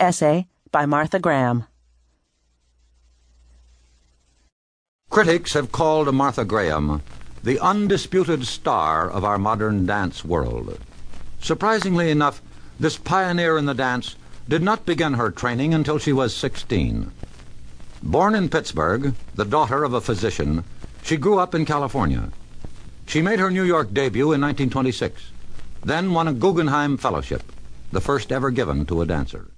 essay by Martha Graham. Critics have called Martha Graham the undisputed star of our modern dance world. Surprisingly enough, this pioneer in the dance did not begin her training until she was 16. Born in Pittsburgh, the daughter of a physician, she grew up in California. She made her New York debut in 1926, then won a Guggenheim Fellowship, the first ever given to a dancer.